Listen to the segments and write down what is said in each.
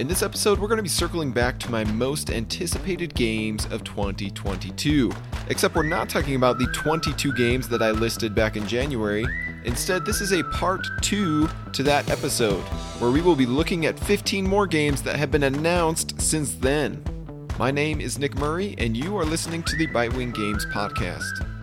In this episode, we're going to be circling back to my most anticipated games of 2022. Except we're not talking about the 22 games that I listed back in January. Instead, this is a part 2 to that episode, where we will be looking at 15 more games that have been announced since then. My name is Nick Murray, and you are listening to the Bitewing Games Podcast.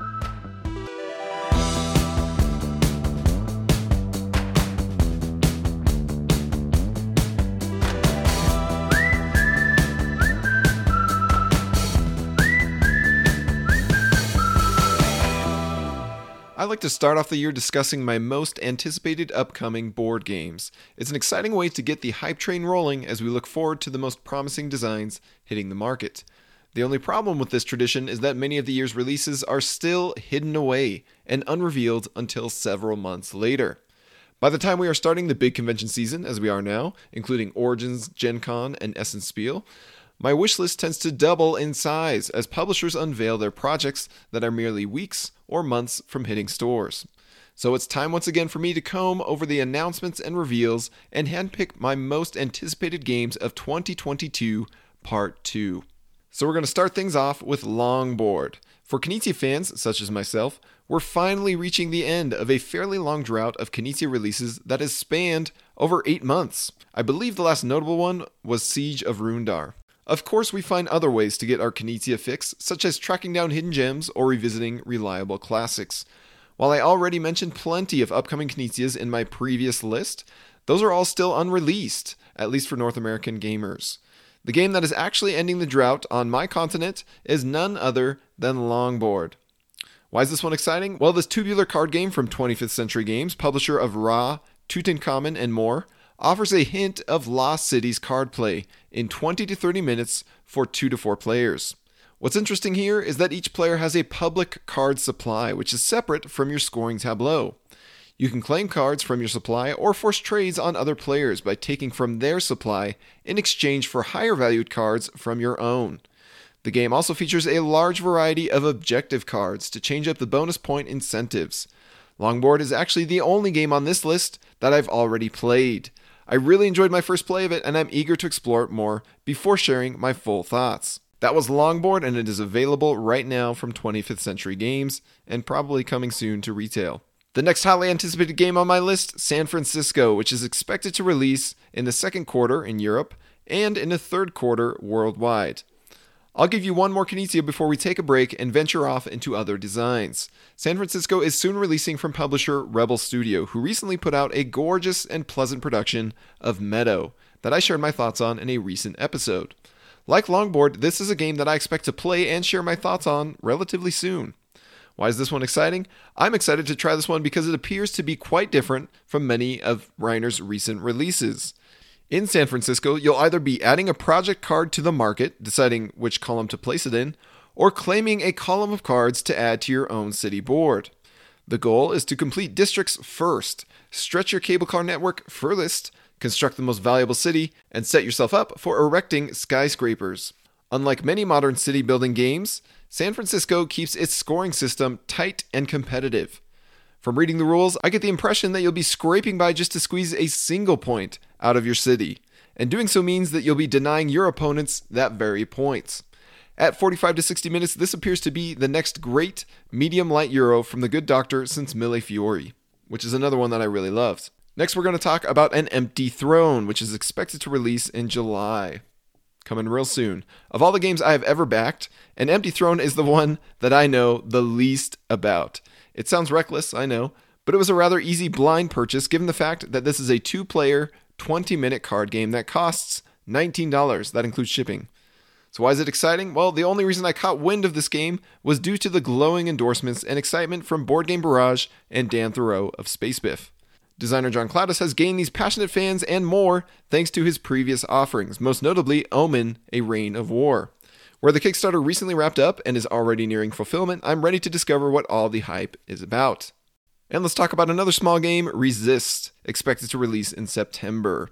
Like to start off the year discussing my most anticipated upcoming board games. It's an exciting way to get the hype train rolling as we look forward to the most promising designs hitting the market. The only problem with this tradition is that many of the year's releases are still hidden away and unrevealed until several months later. By the time we are starting the big convention season, as we are now, including Origins, Gen Con, and Essen Spiel, my wish list tends to double in size as publishers unveil their projects that are merely weeks or months from hitting stores. So it's time once again for me to comb over the announcements and reveals and handpick my most anticipated games of 2022 Part 2. So we're going to start things off with Longboard. For Knizia fans, such as myself, we're finally reaching the end of a fairly long drought of Knizia releases that has spanned over eight months. I believe the last notable one was Siege of Runedar. Of course, we find other ways to get our Knizia fix, such as tracking down hidden gems or revisiting reliable classics. While I already mentioned plenty of upcoming Knizias in my previous list, those are all still unreleased, at least for North American gamers. The game that is actually ending the drought on my continent is none other than Longboard. Why is this one exciting? Well, this tubular card game from 25th Century Games, publisher of Ra, Tutankhamun, and more, offers a hint of Lost Cities card play in 20 to 30 minutes for 2 to 4 players. What's interesting here is that each player has a public card supply, which is separate from your scoring tableau. You can claim cards from your supply or force trades on other players by taking from their supply in exchange for higher valued cards from your own. The game also features a large variety of objective cards to change up the bonus point incentives. Longboard is actually the only game on this list that I've already played. I really enjoyed my first play of it, and I'm eager to explore it more before sharing my full thoughts. That was Longboard, and it is available right now from 25th Century Games, and probably coming soon to retail. The next highly anticipated game on my list, San Francisco, which is expected to release in the second quarter in Europe and in the third quarter worldwide. I'll give you one more Knizia before we take a break and venture off into other designs. San Francisco is soon releasing from publisher Rebel Studio, who recently put out a gorgeous and pleasant production of Meadow that I shared my thoughts on in a recent episode. Like Longboard, this is a game that I expect to play and share my thoughts on relatively soon. Why is this one exciting? I'm excited to try this one because it appears to be quite different from many of Reiner's recent releases. In San Francisco, you'll either be adding a project card to the market, deciding which column to place it in, or claiming a column of cards to add to your own city board. The goal is to complete districts first, stretch your cable car network furthest, construct the most valuable city, and set yourself up for erecting skyscrapers. Unlike many modern city building games, San Francisco keeps its scoring system tight and competitive. From reading the rules, I get the impression that you'll be scraping by just to squeeze a single point out of your city, and doing so means that you'll be denying your opponents that very points. At 45 to 60 minutes, this appears to be the next great medium light Euro from the good doctor since Mille Fiori, which is another one that I really loved. Next, we're going to talk about An Empty Throne, which is expected to release in July. Coming real soon. Of all the games I have ever backed, An Empty Throne is the one that I know the least about. It sounds reckless, I know, but it was a rather easy blind purchase given the fact that this is a two player, 20 minute card game that costs $19. That includes shipping. So, why is it exciting? Well, the only reason I caught wind of this game was due to the glowing endorsements and excitement from Board Game Barrage and Dan Thurot of Space Biff. Designer John Clowdus has gained these passionate fans and more thanks to his previous offerings, most notably Omen, A Reign of War. Where the Kickstarter recently wrapped up and is already nearing fulfillment, I'm ready to discover what all the hype is about. And let's talk about another small game, Resist, expected to release in September.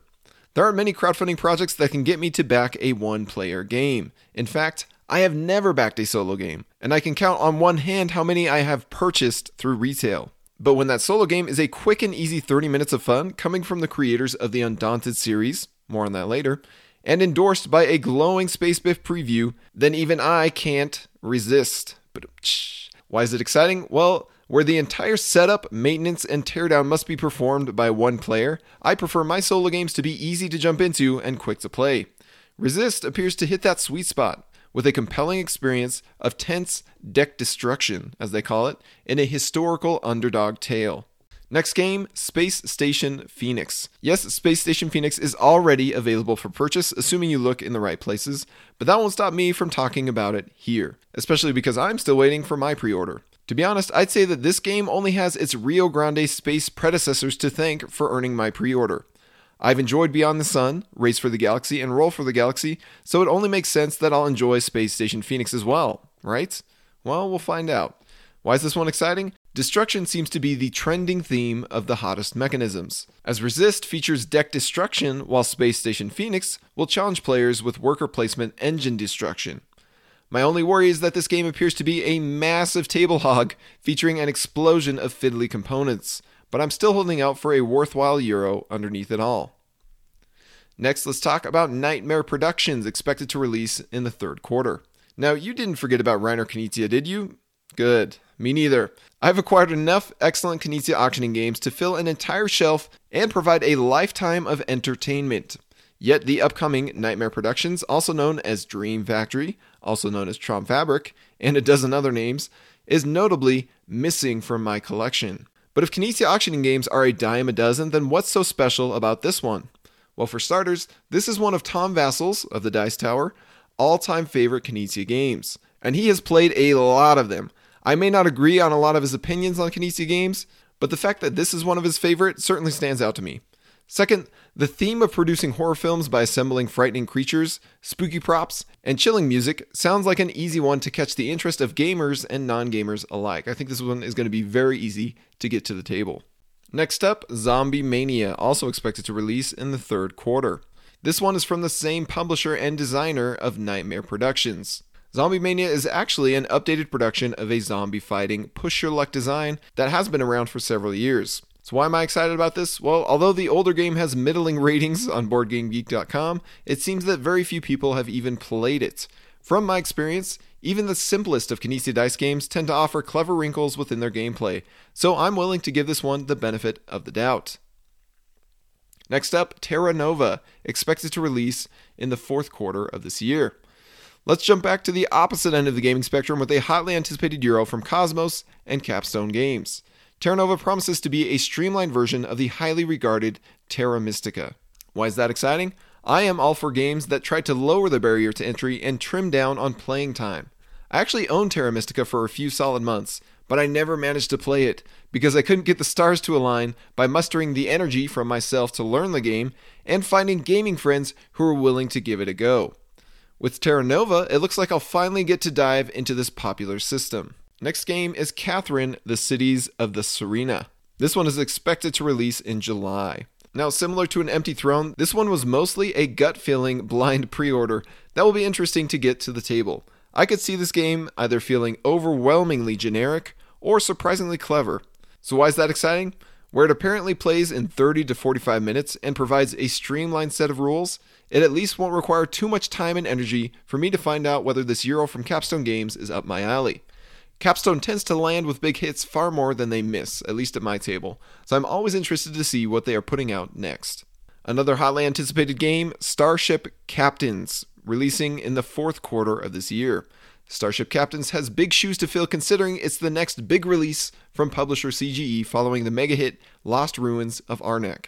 There aren't many crowdfunding projects that can get me to back a one player game. In fact, I have never backed a solo game, and I can count on one hand how many I have purchased through retail. But when that solo game is a quick and easy 30 minutes of fun coming from the creators of the Undaunted series, more on that later, and endorsed by a glowing Space Biff preview, then even I can't resist. But why is it exciting? Well, where the entire setup, maintenance, and teardown must be performed by one player, I prefer my solo games to be easy to jump into and quick to play. Resist appears to hit that sweet spot with a compelling experience of tense deck destruction, as they call it, in a historical underdog tale. Next game, Space Station Phoenix. Yes, Space Station Phoenix is already available for purchase, assuming you look in the right places, but that won't stop me from talking about it here, especially because I'm still waiting for my pre order. To be honest, I'd say that this game only has its Rio Grande space predecessors to thank for earning my pre order. I've enjoyed Beyond the Sun, Race for the Galaxy, and Roll for the Galaxy, so it only makes sense that I'll enjoy Space Station Phoenix as well, right? Well, we'll find out. Why is this one exciting? Destruction seems to be the trending theme of the hottest mechanisms. As Resist features deck destruction, while Space Station Phoenix will challenge players with worker placement engine destruction. My only worry is that this game appears to be a massive table hog featuring an explosion of fiddly components, but I'm still holding out for a worthwhile Euro underneath it all. Next, let's talk about Nightmare Productions, expected to release in the third quarter. Now, you didn't forget about Reiner Knizia, did you? Good. Me neither. I've acquired enough excellent Knizia auctioning games to fill an entire shelf and provide a lifetime of entertainment. Yet the upcoming Nightmare Productions, also known as Dream Factory, also known as Traumfabrik, and a dozen other names, is notably missing from my collection. But if Knizia auctioning games are a dime a dozen, then what's so special about this one? Well, for starters, this is one of Tom Vasel's, of the Dice Tower, all time favorite Knizia games, and he has played a lot of them. I may not agree on a lot of his opinions on Knizia games, but the fact that this is one of his favorite certainly stands out to me. Second, the theme of producing horror films by assembling frightening creatures, spooky props, and chilling music sounds like an easy one to catch the interest of gamers and non gamers alike. I think this one is going to be very easy to get to the table. Next up, Zombie Mania, also expected to release in the third quarter. This one is from the same publisher and designer of Nightmare Productions. Zombie Mania is actually an updated production of a zombie fighting push your luck design that has been around for several years. So why am I excited about this? Well, although the older game has middling ratings on BoardGameGeek.com, it seems that very few people have even played it. From my experience, even the simplest of Knizia Dice games tend to offer clever wrinkles within their gameplay, so I'm willing to give this one the benefit of the doubt. Next up, Terra Nova, expected to release in the fourth quarter of this year. Let's jump back to the opposite end of the gaming spectrum with a hotly anticipated Euro from Kosmos and Capstone Games. Terra Nova promises to be a streamlined version of the highly regarded Terra Mystica. Why is that exciting? I am all for games that try to lower the barrier to entry and trim down on playing time. I actually owned Terra Mystica for a few solid months, but I never managed to play it because I couldn't get the stars to align by mustering the energy from myself to learn the game and finding gaming friends who were willing to give it a go. With Terra Nova, it looks like I'll finally get to dive into this popular system. Next game is Catherine, The Cities of the Tsarina. This one is expected to release in July. Now, similar to an Empty Throne, this one was mostly a gut feeling blind pre order that will be interesting to get to the table. I could see this game either feeling overwhelmingly generic or surprisingly clever. So, why is that exciting? Where it apparently plays in 30 to 45 minutes and provides a streamlined set of rules, it at least won't require too much time and energy for me to find out whether this Euro from Capstone Games is up my alley. Capstone tends to land with big hits far more than they miss, at least at my table, so I'm always interested to see what they are putting out next. Another hotly anticipated game, Starship Captains, releasing in the fourth quarter of this year. Starship Captains has big shoes to fill considering it's the next big release from publisher CGE following the mega hit Lost Ruins of Arnak.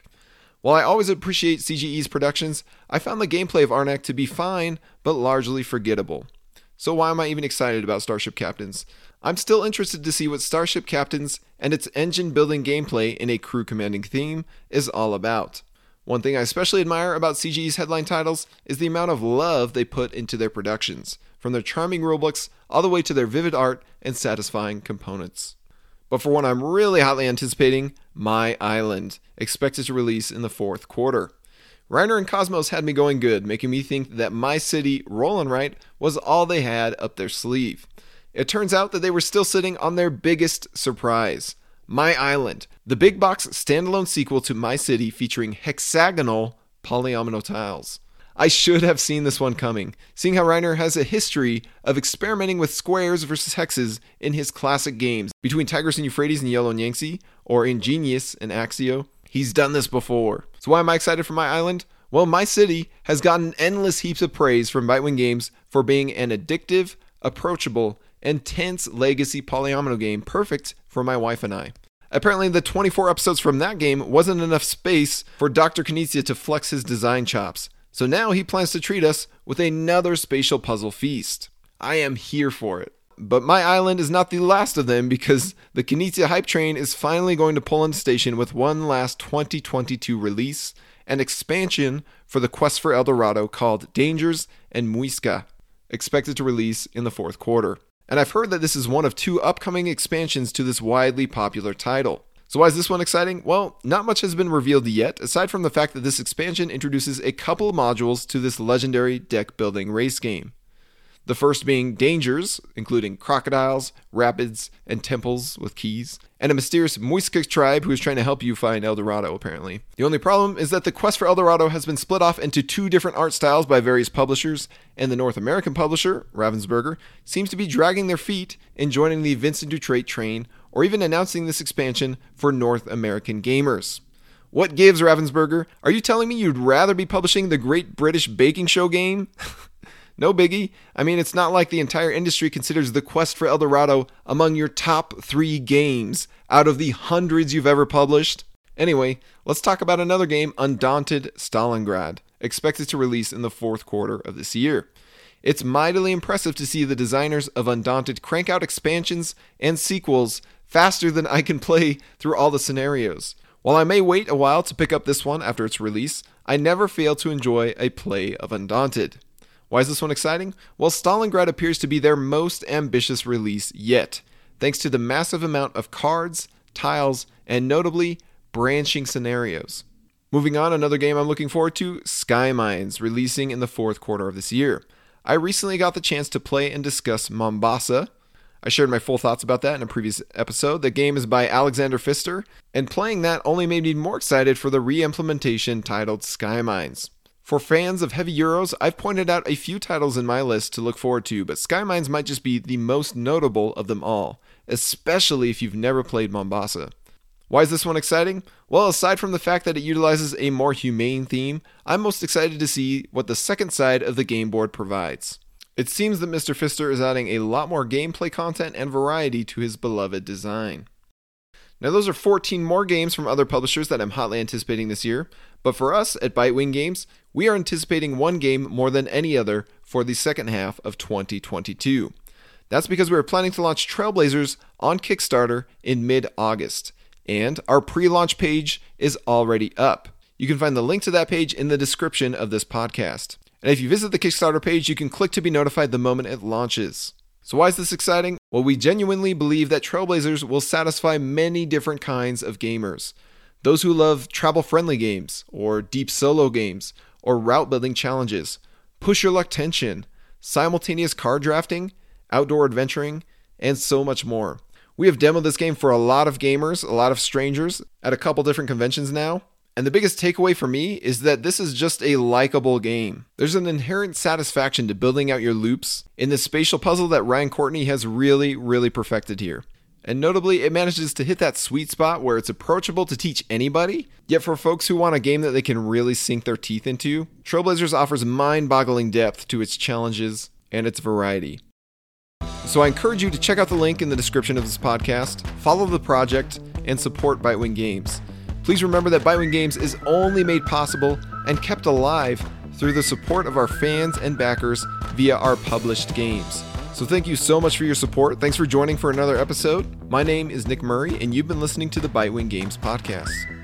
While I always appreciate CGE's productions, I found the gameplay of Arnak to be fine, but largely forgettable. So why am I even excited about Starship Captains? I'm still interested to see what Starship Captains and its engine building gameplay in a crew commanding theme is all about. One thing I especially admire about CGE's headline titles is the amount of love they put into their productions, from their charming rulebooks all the way to their vivid art and satisfying components. But for one I'm really hotly anticipating, My Island, expected to release in the fourth quarter. Reiner and Kosmos had me going good, making me think that My City, Roll Right was all they had up their sleeve. It turns out that they were still sitting on their biggest surprise My Island, the big box standalone sequel to My City featuring hexagonal polyomino tiles. I should have seen this one coming, seeing how Reiner has a history of experimenting with squares versus hexes in his classic games. Between Tigris and Euphrates and Yellow and Yangtze, or Ingenious and Axio, he's done this before. So why am I excited for my island? Well, my city has gotten endless heaps of praise from Bitewing Games for being an addictive, approachable, and tense legacy polyomino game perfect for my wife and I. Apparently, the 24 episodes from that game wasn't enough space for Dr. Knizia to flex his design chops, so now he plans to treat us with another spatial puzzle feast. I am here for it. But my island is not the last of them because the Knizia hype train is finally going to pull into station with one last 2022 release, an expansion for the quest for El Dorado called Dangers and Muisca, expected to release in the fourth quarter. And I've heard that this is one of two upcoming expansions to this widely popular title. So, why is this one exciting? Well, not much has been revealed yet, aside from the fact that this expansion introduces a couple modules to this legendary deck building race game. The first being dangers, including crocodiles, rapids, and temples with keys, and a mysterious Muisca tribe who is trying to help you find El Dorado, apparently. The only problem is that the quest for El Dorado has been split off into two different art styles by various publishers, and the North American publisher, Ravensburger, seems to be dragging their feet in joining the Vincent Dutrait train or even announcing this expansion for North American gamers. What gives, Ravensburger? Are you telling me you'd rather be publishing the Great British Baking Show game? No biggie. I mean, it's not like the entire industry considers The Quest for El Dorado among your top three games out of the hundreds you've ever published. Anyway, let's talk about another game, Undaunted Stalingrad, expected to release in the fourth quarter of this year. It's mightily impressive to see the designers of Undaunted crank out expansions and sequels faster than I can play through all the scenarios. While I may wait a while to pick up this one after its release, I never fail to enjoy a play of Undaunted. Why is this one exciting? Well, Stalingrad appears to be their most ambitious release yet, thanks to the massive amount of cards, tiles, and notably, branching scenarios. Moving on, another game I'm looking forward to Sky Mines, releasing in the fourth quarter of this year. I recently got the chance to play and discuss Mombasa. I shared my full thoughts about that in a previous episode. The game is by Alexander Pfister, and playing that only made me more excited for the re implementation titled Sky Mines. For fans of heavy Euros, I've pointed out a few titles in my list to look forward to, but Sky Mines might just be the most notable of them all, especially if you've never played Mombasa. Why is this one exciting? Well, aside from the fact that it utilizes a more humane theme, I'm most excited to see what the second side of the game board provides. It seems that Mr. Pfister is adding a lot more gameplay content and variety to his beloved design. Now, those are 14 more games from other publishers that I'm hotly anticipating this year, but for us at Bitewing Games, we are anticipating one game more than any other for the second half of 2022. That's because we are planning to launch Trailblazers on Kickstarter in mid August, and our pre launch page is already up. You can find the link to that page in the description of this podcast. And if you visit the Kickstarter page, you can click to be notified the moment it launches. So, why is this exciting? Well, we genuinely believe that Trailblazers will satisfy many different kinds of gamers. Those who love travel friendly games, or deep solo games, or route building challenges, push your luck tension, simultaneous card drafting, outdoor adventuring, and so much more. We have demoed this game for a lot of gamers, a lot of strangers, at a couple different conventions now, and the biggest takeaway for me is that this is just a likable game. There's an inherent satisfaction to building out your loops in the spatial puzzle that Ryan Courtney has really, really perfected here. And notably, it manages to hit that sweet spot where it's approachable to teach anybody, yet for folks who want a game that they can really sink their teeth into, Trailblazers offers mind boggling depth to its challenges and its variety. So I encourage you to check out the link in the description of this podcast, follow the project, and support Bitewing Games. Please remember that Bitewing Games is only made possible and kept alive through the support of our fans and backers via our published games. So thank you so much for your support. Thanks for joining for another episode. My name is Nick Murray, and you've been listening to the Bitewing Games podcast.